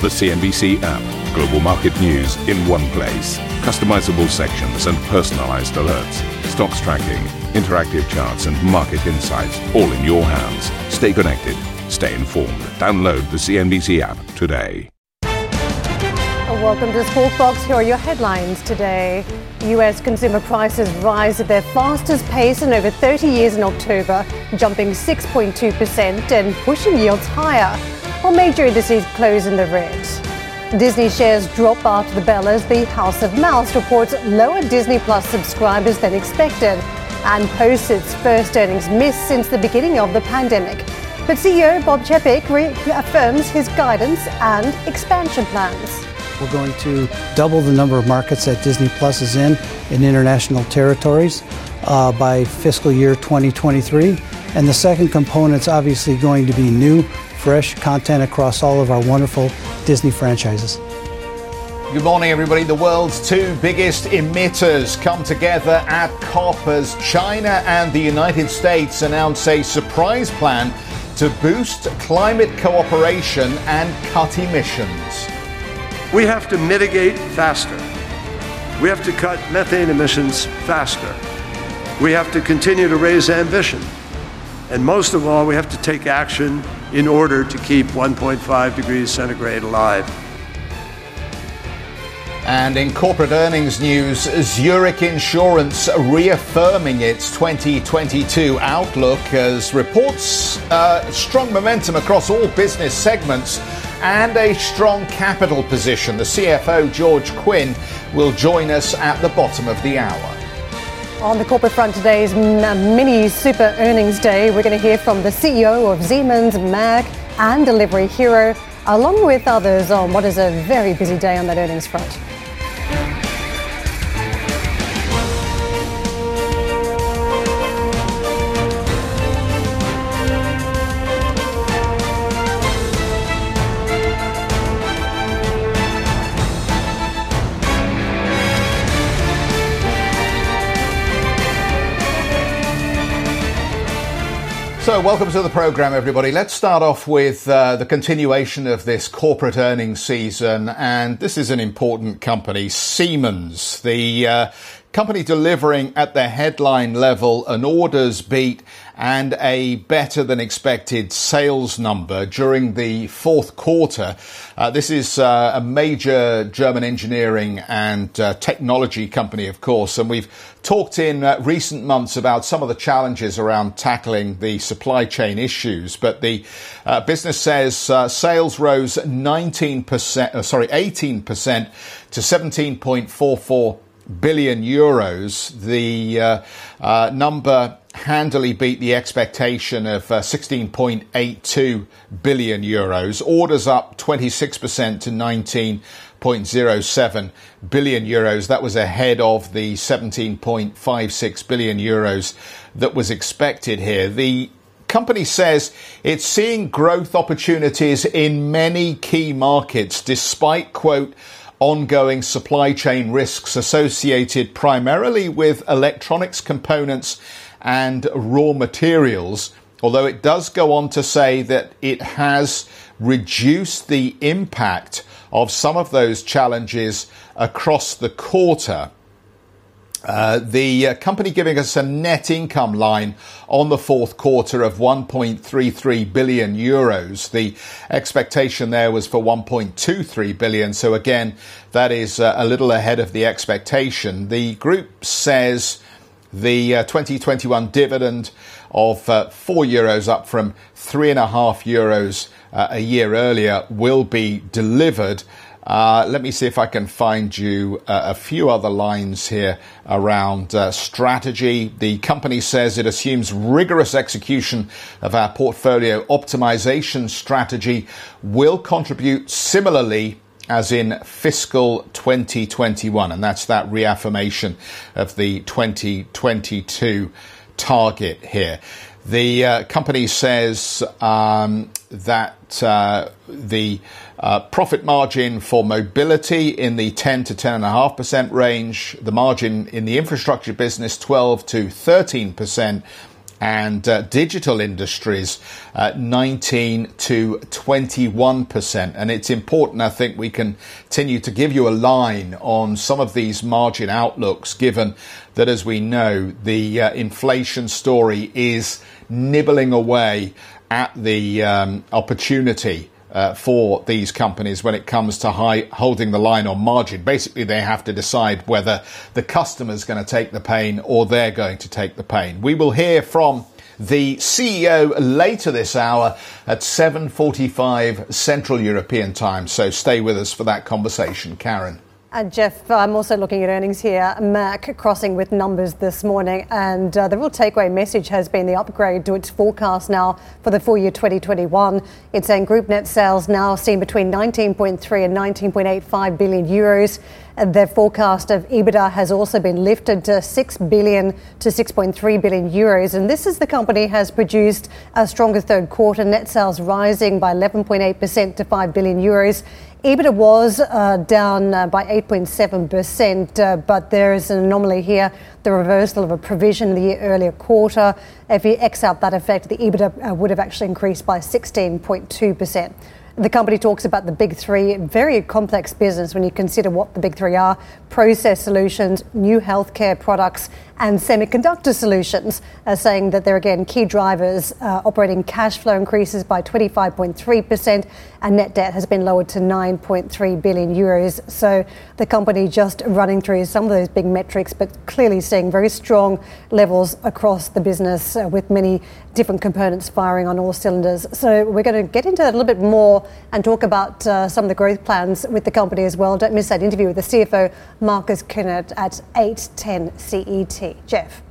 The CNBC app. Global market news in one place. Customizable sections and personalized alerts. Stocks tracking, interactive charts, and market insights all in your hands. Stay connected. Stay informed. Download the CNBC app today. Welcome to Squawk Box. Here are your headlines today. US consumer prices rise at their fastest pace in over 30 years in October, jumping 6.2% and pushing yields higher while major indices close in the red. Disney shares drop after the bell as the House of Mouse reports lower Disney Plus subscribers than expected and posts its first earnings miss since the beginning of the pandemic. But CEO Bob Chapek reaffirms his guidance and expansion plans. We're going to double the number of markets that Disney Plus is in in international territories uh, by fiscal year 2023. And the second component is obviously going to be new fresh content across all of our wonderful Disney franchises. Good morning, everybody. The world's two biggest emitters come together at COP as China and the United States announce a surprise plan to boost climate cooperation and cut emissions. We have to mitigate faster. We have to cut methane emissions faster. We have to continue to raise ambition. And most of all, we have to take action in order to keep 1.5 degrees centigrade alive. And in corporate earnings news, Zurich Insurance reaffirming its 2022 outlook as reports uh, strong momentum across all business segments and a strong capital position. The CFO, George Quinn, will join us at the bottom of the hour. On the corporate front today's uh, mini super earnings day, we're going to hear from the CEO of Siemens, Merck, and Delivery Hero, along with others on what is a very busy day on that earnings front. So, welcome to the program, everybody. Let's start off with uh, the continuation of this corporate earnings season. And this is an important company, Siemens, the uh, company delivering at the headline level an orders beat and a better than expected sales number during the fourth quarter. Uh, this is uh, a major German engineering and uh, technology company, of course, and we've talked in uh, recent months about some of the challenges around tackling the supply chain issues. But the uh, business says uh, sales rose 19%, sorry, 18% to 17.44 billion euros. The uh, uh, number handily beat the expectation of uh, 16.82 billion euros. Orders up 26% to 19.07 billion euros. That was ahead of the 17.56 billion euros that was expected here. The company says it's seeing growth opportunities in many key markets despite quote ongoing supply chain risks associated primarily with electronics components and raw materials. Although it does go on to say that it has reduced the impact of some of those challenges across the quarter. Uh, the uh, company giving us a net income line on the fourth quarter of 1.33 billion euros. The expectation there was for 1.23 billion. So again, that is uh, a little ahead of the expectation. The group says the uh, 2021 dividend of uh, four euros up from three and a half euros a year earlier will be delivered. Uh, let me see if I can find you uh, a few other lines here around uh, strategy. The company says it assumes rigorous execution of our portfolio optimization strategy will contribute similarly as in fiscal 2021. And that's that reaffirmation of the 2022 target here. The uh, company says um, that uh, the uh, profit margin for mobility in the 10 to 10.5% range, the margin in the infrastructure business 12 to 13%, and uh, digital industries uh, 19 to 21%. And it's important, I think, we continue to give you a line on some of these margin outlooks, given that, as we know, the uh, inflation story is nibbling away at the um, opportunity uh, for these companies when it comes to high, holding the line on margin. Basically, they have to decide whether the customer is going to take the pain or they're going to take the pain. We will hear from the CEO later this hour at 7:45 Central European Time. So stay with us for that conversation, Karen. Geoff, I'm also looking at earnings here. Merck crossing with numbers this morning, and uh, the real takeaway message has been the upgrade to its forecast now for the full year 2021. It's saying group net sales now seen between 19.3 and 19.85 billion euros. Their forecast of EBITDA has also been lifted to 6 billion to 6.3 billion euros. And this is the company has produced a stronger third quarter, net sales rising by 11.8% to 5 billion euros. EBITDA was uh, down uh, by 8.7%, uh, but there is an anomaly here the reversal of a provision in the earlier quarter. If you X out that effect, the EBITDA uh, would have actually increased by 16.2%. The company talks about the big three, very complex business when you consider what the big three are process solutions, new healthcare products, and semiconductor solutions, uh, saying that they're again key drivers. Uh, operating cash flow increases by 25.3%, and net debt has been lowered to 9.3 billion euros. So the company just running through some of those big metrics, but clearly seeing very strong levels across the business uh, with many different components firing on all cylinders. So we're going to get into that a little bit more and talk about uh, some of the growth plans with the company as well. Don't miss that interview with the CFO, Marcus Kuhnert, at 8:10 CET. Geoff.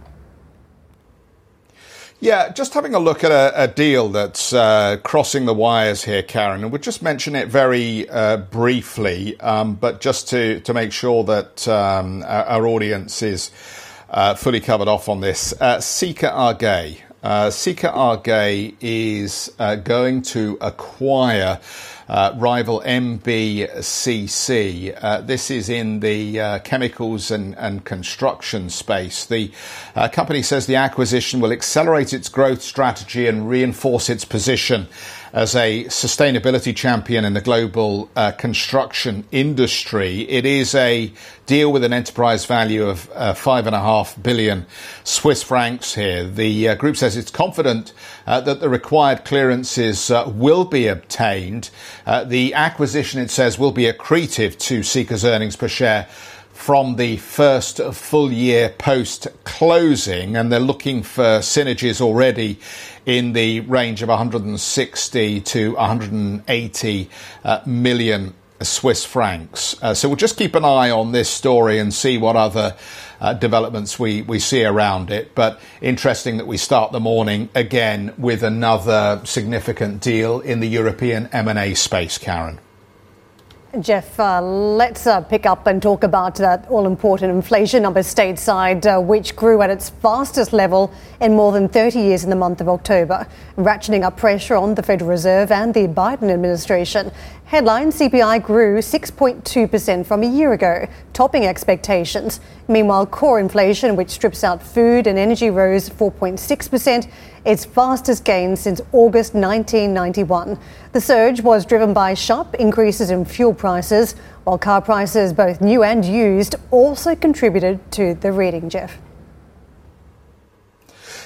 Yeah, just having a look at a, a deal that's uh, crossing the wires here, Karen, and we'll just mention it very uh, briefly, um, but just to, to make sure that um, our, our, audience is uh, fully covered off on this. Uh, Sika AG. Uh, Sika AG is uh, going to acquire uh, rival MBCC. Uh, this is in the uh, chemicals and, and, construction space. The uh, company says the acquisition will accelerate its growth strategy and reinforce its position as a sustainability champion in the global uh, construction industry. It is a deal with an enterprise value of uh, five and a half billion Swiss francs here. The uh, group says it's confident uh, that the required clearances uh, will be obtained. Uh, the acquisition, it says, will be accretive to Sika's earnings per share from the first full year post closing, and they're looking for synergies already in the range of 160 to 180 uh, million Swiss francs. Uh, so we'll just keep an eye on this story and see what other uh, developments we, we see around it. But interesting that we start the morning again with another significant deal in the European M&A space, Karen. Geoff, uh, let's uh, pick up and talk about that all important inflation number stateside, uh, which grew at its fastest level in more than 30 years in the month of October, ratcheting up pressure on the Federal Reserve and the Biden administration. Headline CPI grew 6.2% from a year ago, topping expectations. Meanwhile, core inflation, which strips out food and energy, rose 4.6%, its fastest gain since August 1991. The surge was driven by sharp increases in fuel prices, while car prices, both new and used, also contributed to the reading, Geoff.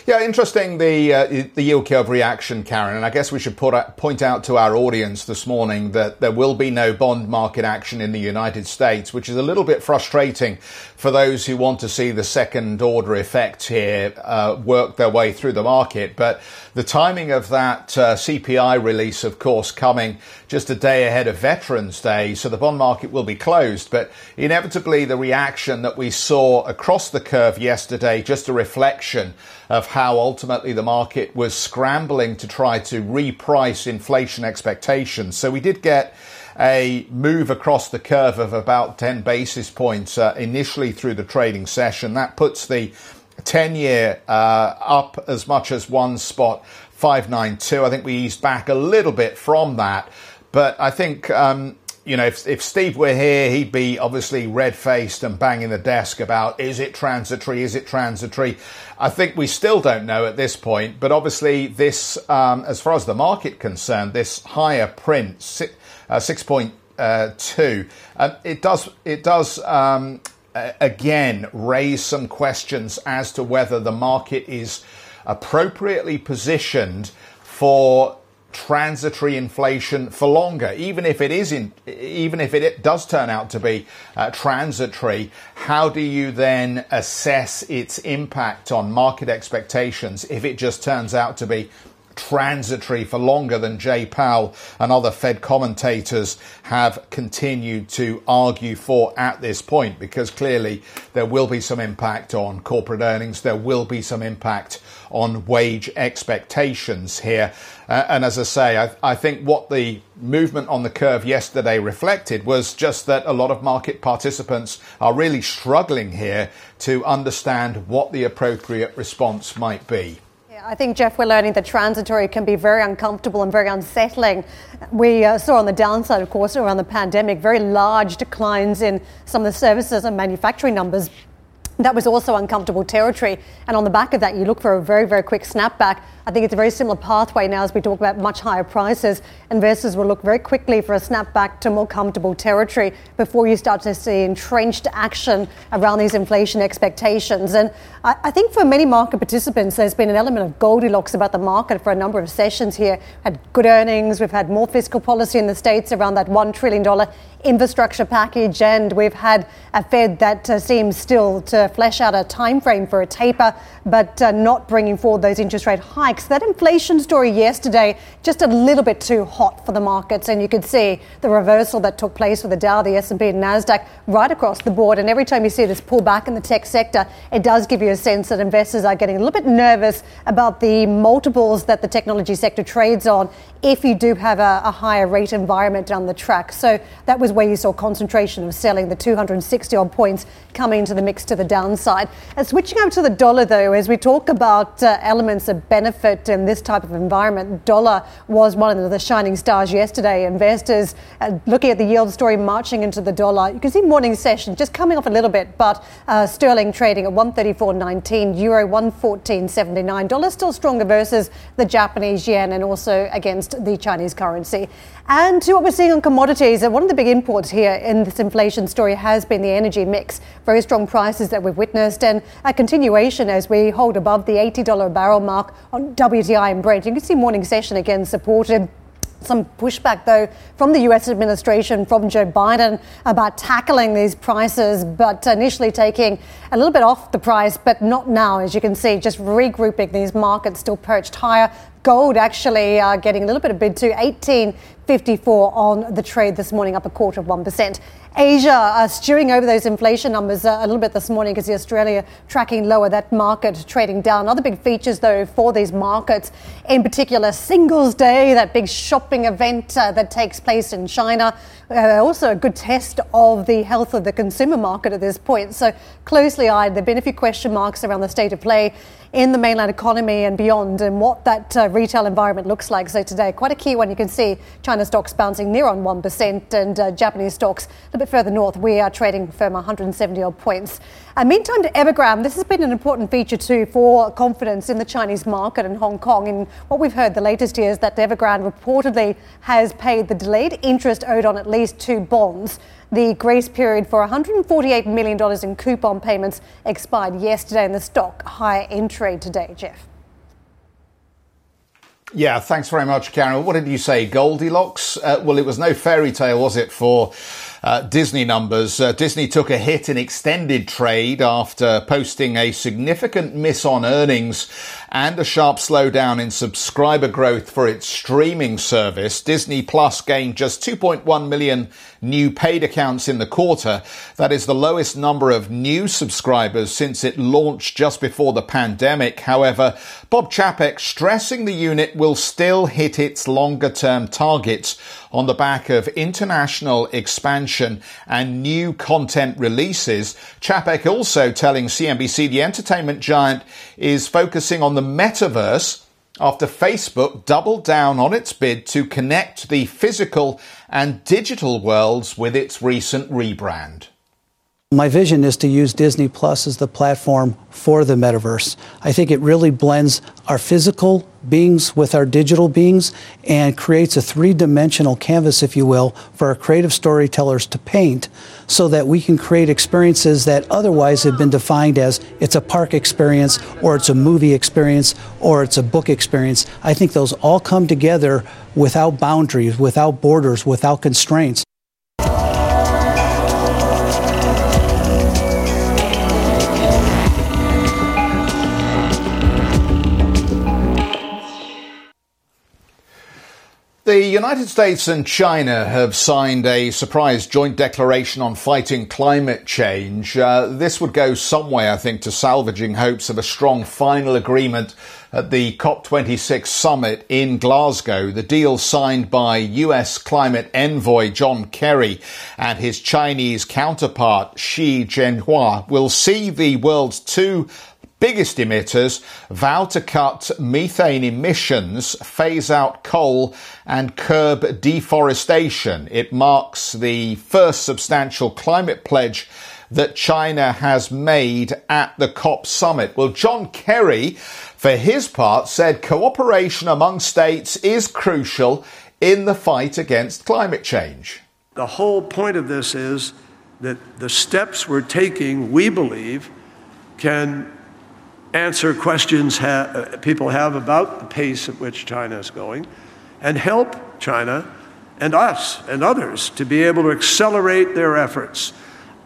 Yeah, interesting the uh, the yield curve reaction, Karen. And I guess we should put, point out to our audience this morning that there will be no bond market action in the United States, which is a little bit frustrating for those who want to see the second order effect here uh, work their way through the market. But the timing of that uh, CPI release, of course, coming just a day ahead of Veterans Day, so the bond market will be closed. But inevitably, the reaction that we saw across the curve yesterday, just a reflection of how ultimately the market was scrambling to try to reprice inflation expectations. So we did get a move across the curve of about 10 basis points uh, initially through the trading session. That puts the 10 year uh, up as much as one spot 592. I think we eased back a little bit from that. But I think um, you know, if, if Steve were here, he'd be obviously red faced and banging the desk about is it transitory? Is it transitory? I think we still don't know at this point, but obviously, this, um, as far as the market concerned, this higher print, six, uh, 6.2, uh, it does, it does, um, again raise some questions as to whether the market is appropriately positioned for transitory inflation for longer, even if it is in, even if it does turn out to be uh, transitory. How do you then assess its impact on market expectations if it just turns out to be transitory for longer than Jay Powell and other Fed commentators have continued to argue for at this point, because clearly there will be some impact on corporate earnings, there will be some impact on wage expectations here. Uh, and as I say, I, I think what the movement on the curve yesterday reflected was just that a lot of market participants are really struggling here to understand what the appropriate response might be. I think, Geoff, we're learning that transitory can be very uncomfortable and very unsettling. We uh, saw on the downside, of course, around the pandemic, very large declines in some of the services and manufacturing numbers that was also uncomfortable territory. And on the back of that, you look for a very, very quick snapback. I think it's a very similar pathway now as we talk about much higher prices. Investors will look very quickly for a snapback to more comfortable territory before you start to see entrenched action around these inflation expectations. And I, I think for many market participants, there's been an element of Goldilocks about the market for a number of sessions here. Had good earnings, we've had more fiscal policy in the States around that $1 trillion infrastructure package, and we've had a Fed that uh, seems still to flesh out a time frame for a taper, but uh, not bringing forward those interest rate hikes. That inflation story yesterday just a little bit too hot for the markets, and you could see the reversal that took place for the Dow, the S&P, and Nasdaq right across the board. And every time you see this pullback in the tech sector, it does give you a sense that investors are getting a little bit nervous about the multiples that the technology sector trades on if you do have a, a higher rate environment down the track. So that was where you saw concentration of selling, the 260 odd points coming into the mix to the downside. And switching over to the dollar, though, as we talk about uh, elements of benefit in this type of environment, dollar was one of the shining stars yesterday. Investors uh, looking at the yield story marching into the dollar. You can see morning session just coming off a little bit, but uh, sterling trading at 134.19, euro 114.79, dollar still stronger versus the Japanese yen and also against the Chinese currency. And to what we're seeing on commodities, one of the big imports here in this inflation story has been the energy mix. Very strong prices that we've witnessed, and a continuation as we hold above the $80 a barrel mark on WTI and Brent. You can see morning session again supported some pushback, though, from the US administration, from Joe Biden, about tackling these prices, but initially taking a little bit off the price, but not now, as you can see, just regrouping these markets still perched higher. Gold actually uh, getting a little bit of bid to 1854 on the trade this morning, up a quarter of 1%. Asia uh, stewing over those inflation numbers uh, a little bit this morning because the Australia tracking lower, that market trading down. Other big features, though, for these markets, in particular, Singles Day, that big shopping event uh, that takes place in China. Uh, also, a good test of the health of the consumer market at this point. So, closely eyed. There have been a few question marks around the state of play in the mainland economy and beyond and what that uh, retail environment looks like. So today, quite a key one. You can see China stocks bouncing near on 1% and uh, Japanese stocks a little bit further north. We are trading firm 170 odd points. And meantime to Evergrande, this has been an important feature too for confidence in the Chinese market and Hong Kong. And what we've heard the latest is that Evergrande reportedly has paid the delayed interest owed on at least two bonds. The grace period for $148 million in coupon payments expired yesterday, and the stock higher in trade today. Geoff. Yeah, thanks very much, Karen. What did you say? Goldilocks? Uh, well, it was no fairy tale, was it, for uh, Disney numbers? Uh, Disney took a hit in extended trade after posting a significant miss on earnings and a sharp slowdown in subscriber growth for its streaming service. Disney Plus gained just 2.1 million new paid accounts in the quarter. That is the lowest number of new subscribers since it launched just before the pandemic. However, Bob Chapek stressing the unit will still hit its longer term targets on the back of international expansion and new content releases. Chapek also telling CNBC the entertainment giant is focusing on the metaverse after Facebook doubled down on its bid to connect the physical and digital worlds with its recent rebrand. My vision is to use Disney Plus as the platform for the metaverse. I think it really blends our physical beings with our digital beings and creates a three dimensional canvas, if you will, for our creative storytellers to paint so that we can create experiences that otherwise have been defined as it's a park experience or it's a movie experience or it's a book experience. I think those all come together without boundaries, without borders, without constraints. The United States and China have signed a surprise joint declaration on fighting climate change. Uh, this would go some way, I think, to salvaging hopes of a strong final agreement at the COP26 summit in Glasgow. The deal signed by US climate envoy John Kerry and his Chinese counterpart Xi Jinping will see the world's two biggest emitters vow to cut methane emissions, phase out coal, and curb deforestation. It marks the first substantial climate pledge that China has made at the COP summit. Well, John Kerry, for his part, said cooperation among states is crucial in the fight against climate change. The whole point of this is that the steps we're taking, we believe, can answer questions ha- uh, people have about the pace at which China is going and help China and us and others to be able to accelerate their efforts.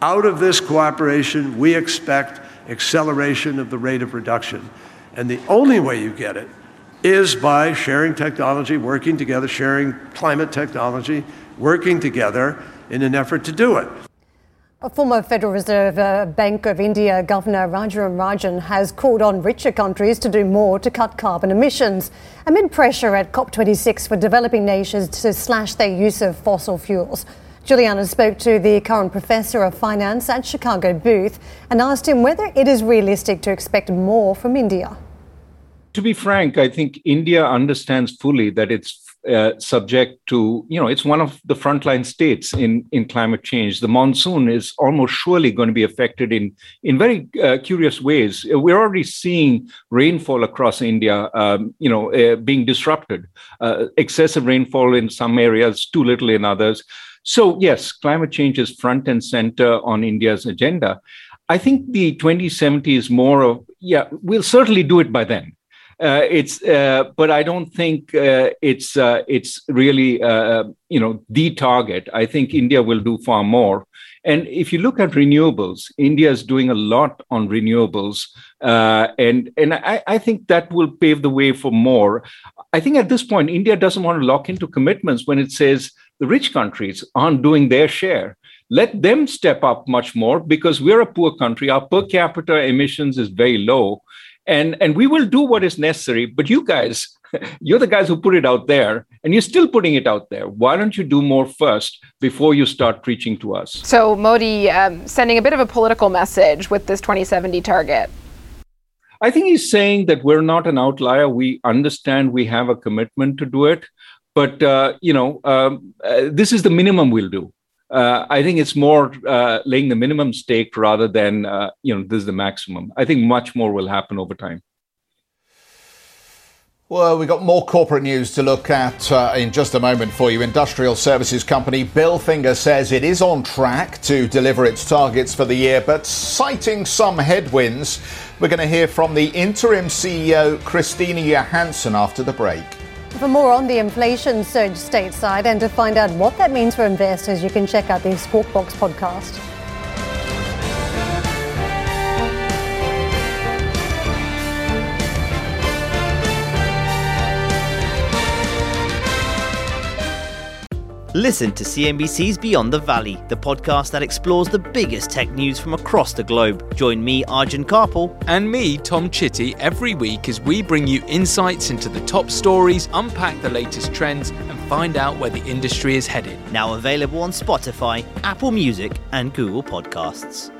Out of this cooperation, we expect acceleration of the rate of reduction. And the only way you get it is by sharing technology, working together, sharing climate technology, working together in an effort to do it. A former Federal Reserve uh, Bank of India Governor Raghuram Rajan has called on richer countries to do more to cut carbon emissions amid pressure at COP26 for developing nations to slash their use of fossil fuels. Juliana spoke to the current professor of finance at Chicago Booth and asked him whether it is realistic to expect more from India. To be frank, I think India understands fully that it's uh, subject to, you know, it's one of the frontline states in, in climate change. The monsoon is almost surely going to be affected in, in very uh, curious ways. We're already seeing rainfall across India, um, you know, uh, being disrupted. Uh, excessive rainfall in some areas, too little in others. So, yes, climate change is front and center on India's agenda. I think the 2070 is more of, yeah, we'll certainly do it by then. Uh, it's uh, but I don't think uh, it's uh, it's really uh, you know the target. I think India will do far more. And if you look at renewables, India is doing a lot on renewables, and and I, I think that will pave the way for more. I think at this point, India doesn't want to lock into commitments when it says the rich countries aren't doing their share let them step up much more because we're a poor country our per capita emissions is very low and and we will do what is necessary but you guys you're the guys who put it out there and you're still putting it out there. Why don't you do more first before you start preaching to us? So modi um, sending a bit of a political message with this 2070 target. I think he's saying that we're not an outlier. We understand we have a commitment to do it but uh, you know um, uh, this is the minimum we'll do uh, I think it's more uh, laying the minimum stake rather than uh, you know this is the maximum. I think much more will happen over time. Well, we've got more corporate news to look at uh, in just a moment for you. Industrial services company Bilfinger says it is on track to deliver its targets for the year, but citing some headwinds. We're going to hear from the interim CEO, Christina Johansson, after the break. For more on the inflation surge stateside and to find out what that means for investors, you can check out the Squawk Box podcast. Listen to CNBC's Beyond the Valley, the podcast that explores the biggest tech news from across the globe. Join me, Arjun Kharpal. And me, Tom Chitty, every week as we bring you insights into the top stories, unpack the latest trends, and find out where the industry is headed. Now available on Spotify, Apple Music, and Google Podcasts.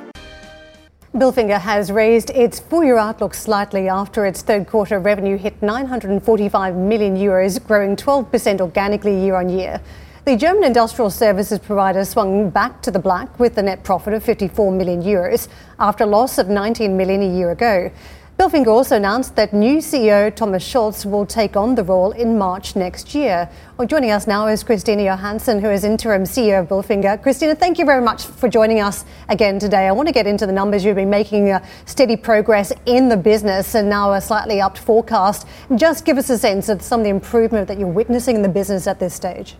Bilfinger has raised its full year outlook slightly after its third quarter revenue hit 945 million euros, growing 12% organically year on year. The German industrial services provider swung back to the black with a net profit of 54 million euros after a loss of 19 million a year ago. Bilfinger also announced that new CEO Thomas Schulz will take on the role in March next year. Well, joining us now is Christina Johansson, who is interim CEO of Bilfinger. Christina, thank you very much for joining us again today. I want to get into the numbers. You've been making steady progress in the business and now a slightly upped forecast. Just give us a sense of some of the improvement that you're witnessing in the business at this stage.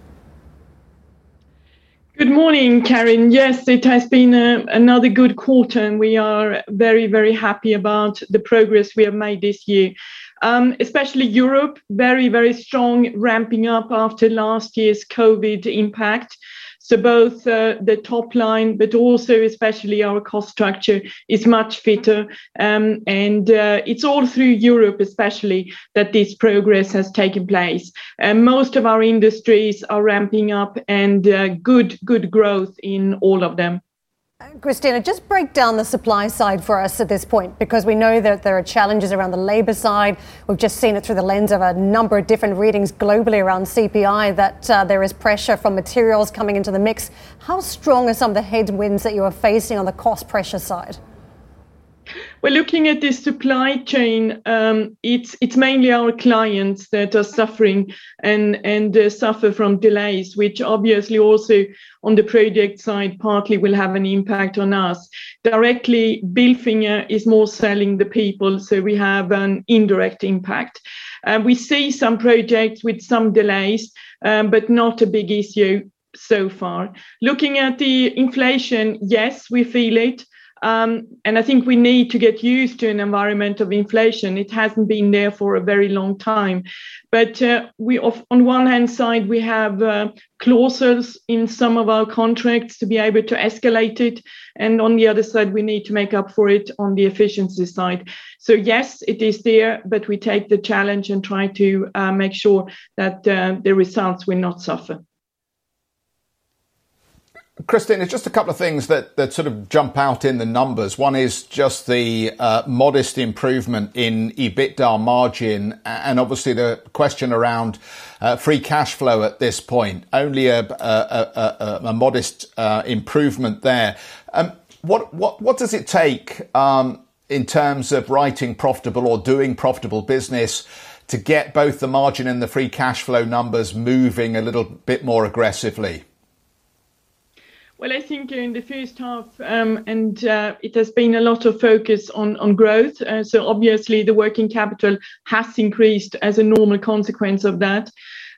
Good morning, Karen. Yes, it has been a, another good quarter, and we are very, very happy about the progress we have made this year. Um, especially Europe, very, very strong, ramping up after last year's COVID impact. So both uh, the top line, but also especially our cost structure is much fitter. Um, and uh, it's all through Europe, especially, that this progress has taken place. Most of our industries are ramping up and uh, good, good growth in all of them. Christina, just break down the supply side for us at this point because we know that there are challenges around the labour side. We've just seen it through the lens of a number of different readings globally around CPI that uh, there is pressure from materials coming into the mix. How strong are some of the headwinds that you are facing on the cost pressure side? Well, looking at the supply chain, um, it's it's mainly our clients that are suffering and and uh, suffer from delays, which obviously also on the project side partly will have an impact on us. Directly, Bilfinger is more selling the people, so we have an indirect impact. Uh, we see some projects with some delays, um, but not a big issue so far. Looking at the inflation, yes, we feel it. Um, and I think we need to get used to an environment of inflation. It hasn't been there for a very long time. But uh, we, on one hand side, we have uh, clauses in some of our contracts to be able to escalate it. And on the other side, we need to make up for it on the efficiency side. So yes, it is there, but we take the challenge and try to uh, make sure that uh, the results will not suffer. Christine, it's just a couple of things that, that sort of jump out in the numbers. One is just the uh, modest improvement in EBITDA margin, and obviously the question around uh, free cash flow at this point. Only a, a, a, a modest uh, improvement there. Um, what, what, what does it take um, in terms of writing profitable or doing profitable business to get both the margin and the free cash flow numbers moving a little bit more aggressively? Well, I think in the first half, um, and uh, it has been a lot of focus on, on growth. Uh, so obviously, the working capital has increased as a normal consequence of that.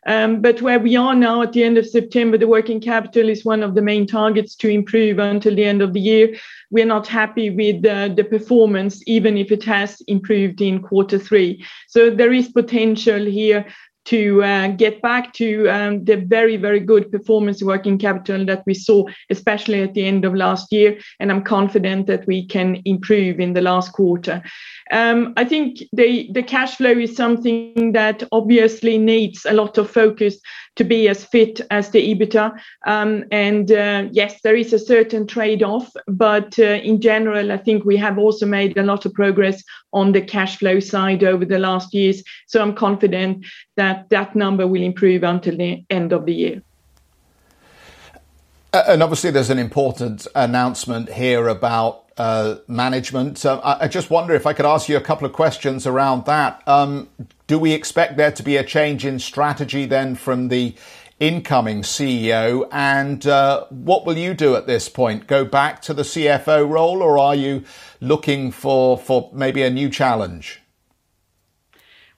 Um, but where we are now at the end of September, the working capital is one of the main targets to improve until the end of the year. We're not happy with uh, the performance, even if it has improved in quarter three. So there is potential here to uh, get back to um, the very, very good performance working capital that we saw, especially at the end of last year. And I'm confident that we can improve in the last quarter. Um, I think the, the cash flow is something that obviously needs a lot of focus to be as fit as the EBITDA. Um, and uh, yes, there is a certain trade off, but uh, in general, I think we have also made a lot of progress on the cash flow side over the last years. So I'm confident that that number will improve until the end of the year. And obviously, there's an important announcement here about uh, management. Uh, I, I, just wonder if I could ask you a couple of questions around that. Um, do we expect there to be a change in strategy then from the incoming CEO? And uh, what will you do at this point? Go back to the CFO role, or are you looking for for maybe a new challenge?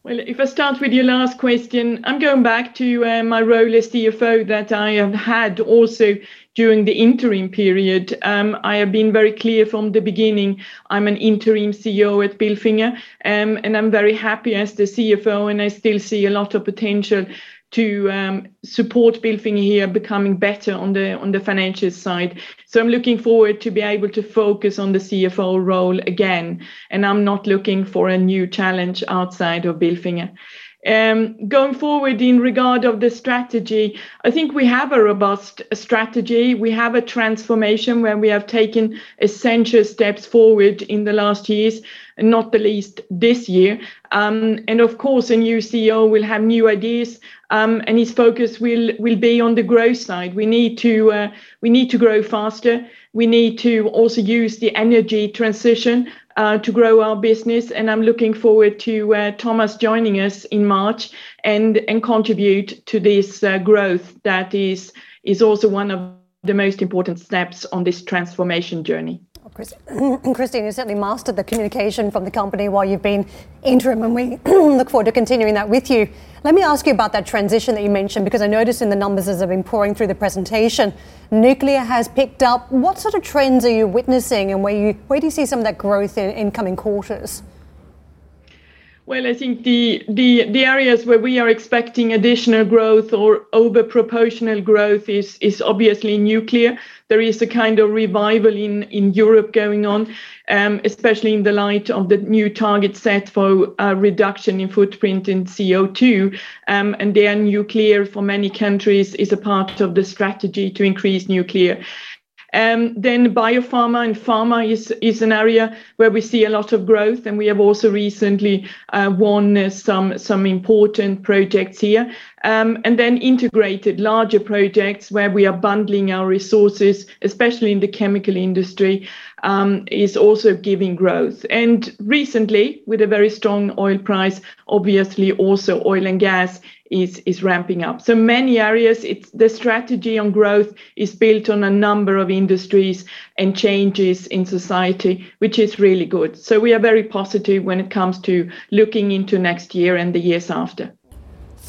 Well, if I start with your last question, I'm going back to uh, my role as CFO that I have had also during the interim period. Um, I have been very clear from the beginning. I'm an interim CEO at Bilfinger, um, and I'm very happy as the CFO, and I still see a lot of potential to um, support Bilfinger here becoming better on the on the financial side. So I'm looking forward to be able to focus on the CFO role again, and I'm not looking for a new challenge outside of Bilfinger. Um, going forward in regard of the strategy, I think we have a robust strategy. We have a transformation where we have taken essential steps forward in the last years, and not the least this year. Um, and of course, a new CEO will have new ideas, um, and his focus will will be on the growth side. We need to uh, we need to grow faster. We need to also use the energy transition uh, to grow our business. And I'm looking forward to uh, Thomas joining us in March and and contribute to this uh, growth that is is also one of the most important steps on this transformation journey. Christine, you certainly mastered the communication from the company while you've been interim, and we look forward to continuing that with you. Let me ask you about that transition that you mentioned, because I noticed in the numbers as I've been pouring through the presentation, nuclear has picked up. What sort of trends are you witnessing, and where, do you see some of that growth in coming quarters? Well, I think the, areas where we are expecting additional growth or over proportional growth is obviously nuclear. There is a kind of revival in Europe going on, um, especially in the light of the new target set for uh, reduction in footprint in CO2. Um, nuclear for many countries is a part of the strategy to increase nuclear. Um, then biopharma and pharma is, is an area where we see a lot of growth, and we have also recently uh, won uh, some, some important projects here. Um, and then integrated larger projects where we are bundling our resources, especially in the chemical industry, um, is also giving growth. And recently, with a very strong oil price, obviously also oil and gas is, is ramping up. So many areas, it's the strategy on growth is built on a number of industries and changes in society, which is really good. So we are very positive when it comes to looking into next year and the years after.